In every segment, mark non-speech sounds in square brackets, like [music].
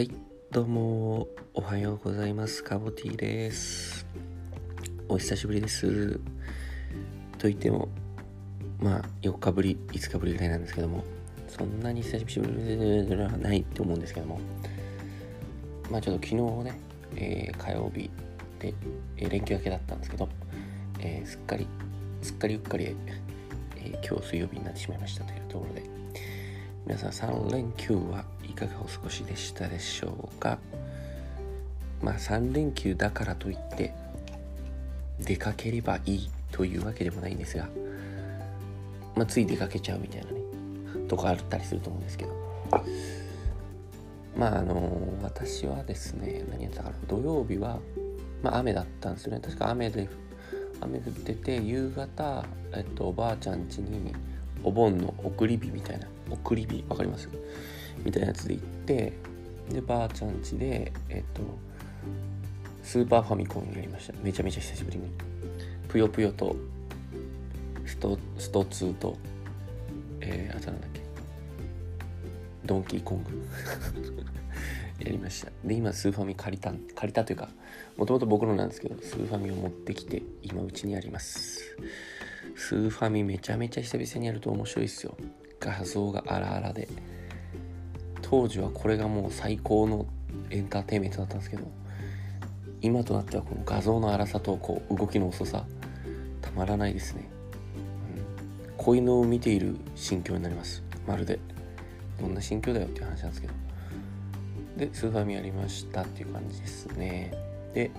はい、どうも、おはようございます。カボティです。お久しぶりです。と言っても、まあ、4日ぶり、5日ぶりぐらいなんですけども、そんなに久しぶりではないと思うんですけども、まあ、ちょっと昨日ね、えー火曜日で、えー連休明けだったんですけど、えーすっかり、すっかりうっかり、えー今日水曜日になってしまいましたというところで、皆さん3連休はいかがお過ごしでしたでしょうか？まあ3連休だからといって出かければいいというわけでもないんですがまあつい出かけちゃうみたいなねとかあったりすると思うんですけど。まああの私はですね何やったかな土曜日はまあ雨だったんですよね。確か雨で雨降ってて夕方、えっと、おばあちゃん家にお盆の送り火みたいな送り火わかります？みたいなやつで行ってでばあちゃん家でえっとスーパーファミコンやりました。めちゃめちゃ久しぶりに。ぷよぷよとストスト2とえー、あとなんだっけ？ドンキーコング。[laughs] やりました。で今スーファミ借りた借りたというかもともと僕のなんですけどスーファミを持ってきて今うちにあります。スーファミめちゃめちゃ久々にやると面白いですよ。画像が荒々で。当時はこれがもう最高のエンターテインメントだったんですけど今となってはこの画像の荒さとこう動きの遅さたまらないですね、うん、子犬を見ている心境になります。まるで。どんな心境だよっていう話なんですけど。でスーファミやりましたっていう感じですね。で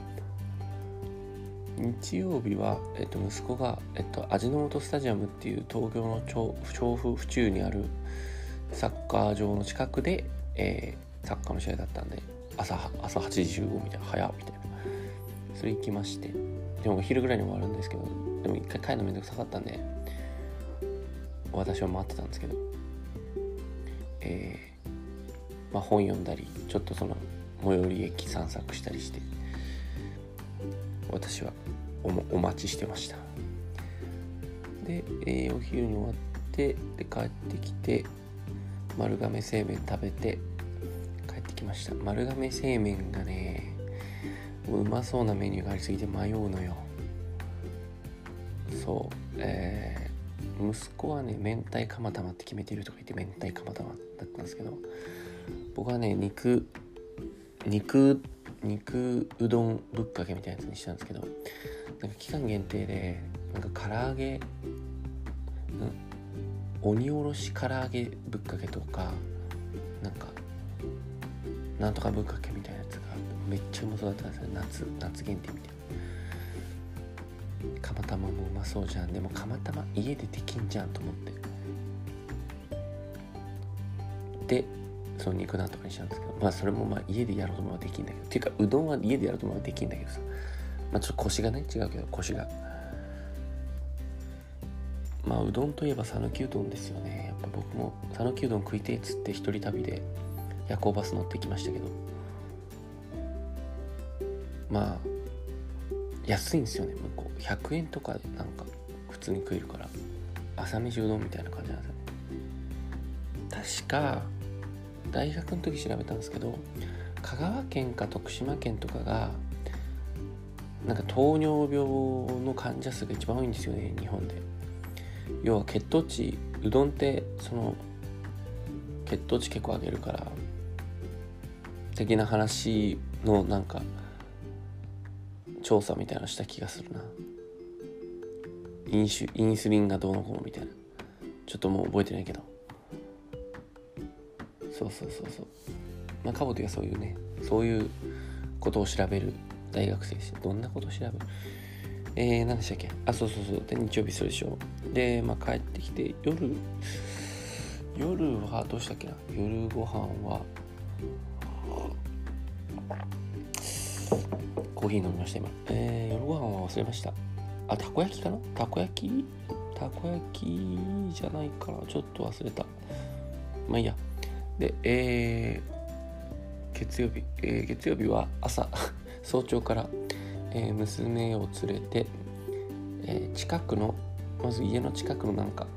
日曜日は、えっと、息子が、えっと、味の素スタジアムっていう東京の調布府中にあるサッカー場の近くで、えーサッカーの試合だったんで朝朝8時集合みたいな早みたいな。それ行きまして。でもお昼ぐらいに終わるんですけどでも一回帰るのめんどくさかったんで私は待ってたんですけど。えーまあ、本読んだりちょっとその最寄り駅散策したりして。私はお待ちしてました。で、えーお昼に終わってで帰ってきて丸亀製麺食べて帰ってきました。丸亀製麺がねううまそうなメニューがありすぎて迷うのよ。そうえー息子はね明太釜玉って決めてるとか言って明太釜玉だったんですけど僕はね肉肉って肉うどんぶっかけみたいなやつにしたんですけどなんか期間限定でなんか唐揚げ、うん、鬼おろし唐揚げぶっかけとかなんかなんとかぶっかけみたいなやつがめっちゃうまそうだったんですよ。夏夏限定みたいな。釜玉もうまそうじゃん。でも釜玉家でできんじゃんと思って。でその肉なんとかにしたんですけどまあそれもまあ家でやろうと思えばできんだけどっていうかうどんは家でやろうと思えばできんだけどさ。まあちょっと腰がね違うけど腰が。まあうどんといえば讃岐うどんですよね。やっぱ僕も讃岐うどん食いてえっつって一人旅で夜行バス乗ってきましたけど。まあ安いんですよね。向こう。100円とかでなんか普通に食えるから。朝飯うどんみたいな感じなんですよね。確か大学の時調べたんですけど香川県か徳島県とかがなんか糖尿病の患者数が一番多いんですよね日本で。要は血糖値うどんってその血糖値結構上げるから的な話のなんか調査みたいなのした気がするな。インシュインスリンがどうのこうのみたいな。ちょっともう覚えてないけど。そうそうそうそう。まあカボティはそういうねそういうことを調べる大学生ですどんなことを調べる？えー、何でしたっけ？あそうそうそう。で日曜日そうでしょでまあ帰ってきて夜夜はどうしたっけな？夜ご飯はコーヒー飲みました今。えー、夜ご飯は忘れました。あたこ焼きかな？たこ焼き？たこ焼きじゃないかな。ちょっと忘れた。まあいいや。でえー、月曜日、えー月曜日は朝 [laughs] 早朝から、えー娘を連れて、えー近くのまず家の近くのなんか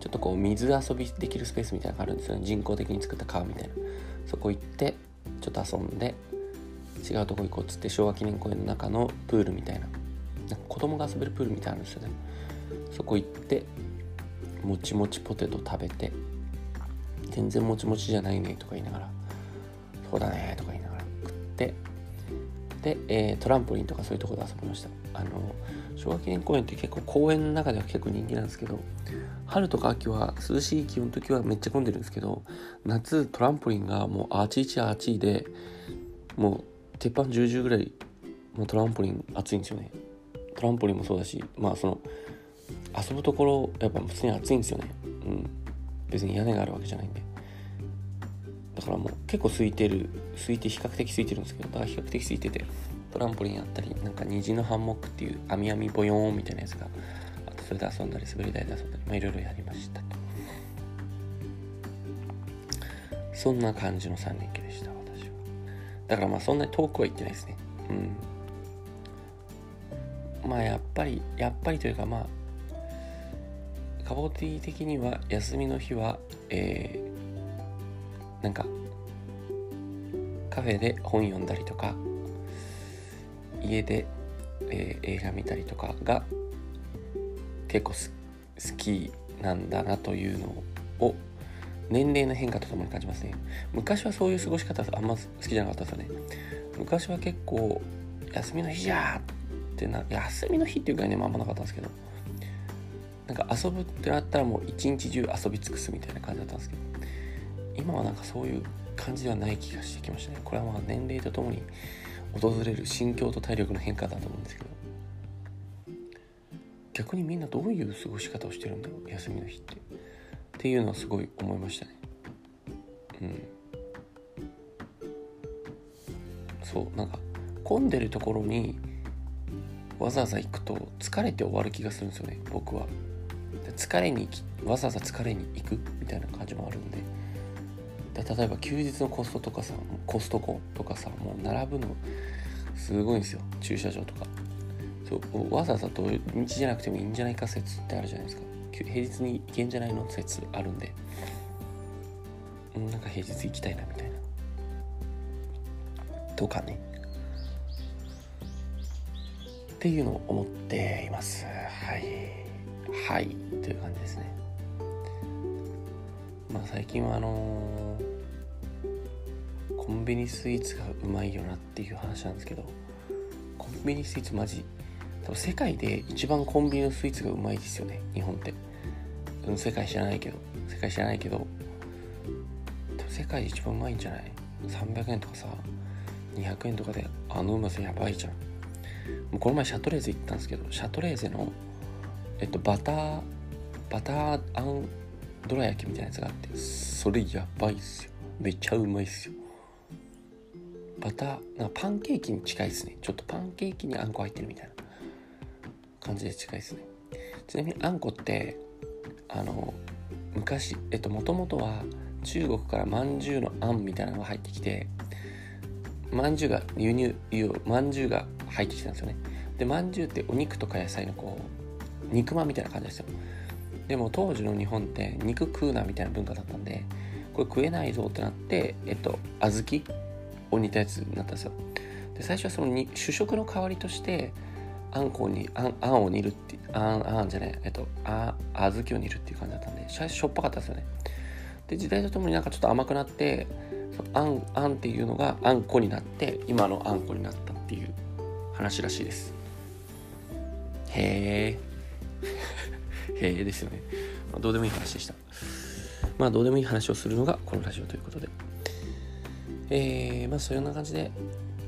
ちょっとこう水遊びできるスペースみたいなのがあるんですよね。人工的に作った川みたいな。そこ行ってちょっと遊んで違うとこ行こうっつって昭和記念公園の中のプールみたいな。なんか子供が遊べるプールみたいなんですよね。そこ行ってもちもちポテト食べて全然もちもちじゃないねとか言いながらそうだねとか言いながら食ってで、えー、トランポリンとかそういうとこで遊びました。あの昭和記念公園って結構公園の中では結構人気なんですけど春とか秋は涼しい気温の時はめっちゃ混んでるんですけど夏トランポリンがもうあちいちあちいでもう鉄板10々ぐらいもうトランポリン熱いんですよね。トランポリンもそうだしまあその遊ぶところやっぱ普通に暑いんですよね。うん。別に屋根があるわけじゃないんで。だからもう結構空いてる空いて比較的空いてるんですけどだから比較的空いててトランポリンやったりなんか虹のハンモックっていう網網ボヨーンみたいなやつがあとそれで遊んだり滑り台で遊んだりまあいろいろやりましたと。そんな感じの3連休でした私は。だからまあそんなに遠くは行ってないですね。うん。まあやっぱりやっぱりというかまあカボティ的には休みの日はえー、なんかカフェで本読んだりとか家で、えー、映画見たりとかが結構好きなんだなというのを年齢の変化とともに感じますね。昔はそういう過ごし方あんま好きじゃなかったですよね。昔は結構休みの日じゃーってな休みの日っていう概念もあんまなかったんですけどなんか遊ぶってなったらもう一日中遊び尽くすみたいな感じだったんですけど今はなんかそういう感じではない気がしてきましたね。これはまあ年齢とともに訪れる心境と体力の変化だと思うんですけど。逆にみんなどういう過ごし方をしてるんだろう休みの日って。っていうのはすごい思いましたね。うん。そうなんか混んでるところにわざわざ行くと疲れて終わる気がするんですよね僕は。疲れにわざわざ疲れに行くみたいな感じもあるんで。で例えば休日のコストとかさコストコとかさもう並ぶのすごいんですよ。駐車場とか。そうわざわざ土日じゃなくてもいいんじゃないか説ってあるじゃないですか。平日に行けんじゃないの説あるんで。なんか平日行きたいなみたいな。とかね。っていうのを思っています。はい。はいという感じですね。まあ最近はあのー、コンビニスイーツがうまいよなっていう話なんですけどコンビニスイーツマジ多分世界で一番コンビニのスイーツがうまいですよね日本って。世界知らないけど世界知らないけど世界で一番うまいんじゃない？300円とかさ200円とかであのうまさやばいじゃん。もうこの前シャトレーゼ行ったんですけどシャトレーゼのえっとバターバターあんどら焼きみたいなやつがあってそれやばいっすよ。めっちゃうまいっすよ。バターなパンケーキに近いですね。ちょっとパンケーキにあんこ入ってるみたいな感じで近いですね。ちなみにあんこってあの昔えっともともとは中国からまんじゅうのあんみたいなのが入ってきてまんじゅうが輸入まんじゅうが入ってきたんですよね。でまんじゅうってお肉とか野菜のこう肉まんみたいな感じですよ。でも当時の日本って肉食うなみたいな文化だったんでこれ食えないぞってなってえっと小豆を煮たやつになったんですよ。で最初はそのに主食の代わりとしてあんこにあんあんを煮るってあんあんじゃないえっとあ小豆を煮るっていう感じだったんで最初しょっぱかったですよね。で時代とともになんかちょっと甘くなってあんあんっていうのがあんこになって今のあんこになったっていう話らしいです。へえへえですよね、まあ、どうでもいい話でした。まあどうでもいい話をするのがこのラジオということで。えー、まあそういうような感じで、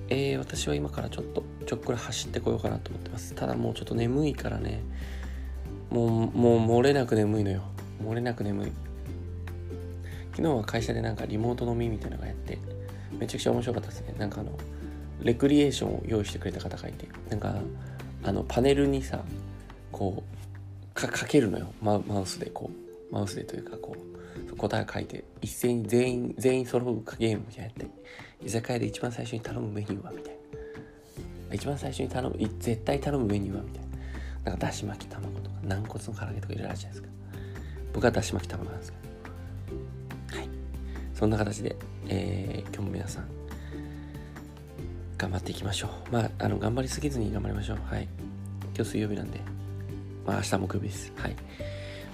えー、私は今からちょっとちょっくら走ってこようかなと思ってます。ただもうちょっと眠いからね。もうもう漏れなく眠いのよ。漏れなく眠い。昨日は会社でなんかリモート飲みみたいなのがやってめちゃくちゃ面白かったですね。なんかあのレクリエーションを用意してくれた方がいてなんかあのパネルにさこうかけるのよ。ママウスでこう。マウスでというかこう。答え書いて。一斉に全員全員揃うかゲームみたいなやって。居酒屋で一番最初に頼むメニューは？みたいな。一番最初に頼む絶対頼むメニューは？みたいな。なんかだし巻き卵とか軟骨の唐揚げとかいろいろあるじゃないですか僕はだし巻き卵なんですけど。はい。そんな形で、えー、今日も皆さん頑張っていきましょう。まあ、あの、頑張りすぎずに頑張りましょう。はい。今日水曜日なんで、まあ、明日木曜日です。はい。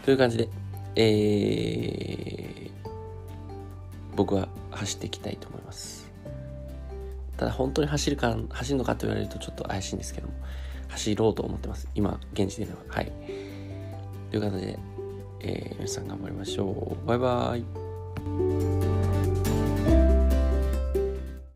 という感じで、えー、僕は走っていきたいと思います。ただ、本当に走るか、走るのかと言われるとちょっと怪しいんですけども、走ろうと思ってます。今、現時点では。はい。という感じで、えー、皆さん頑張りましょう。バイバーイ。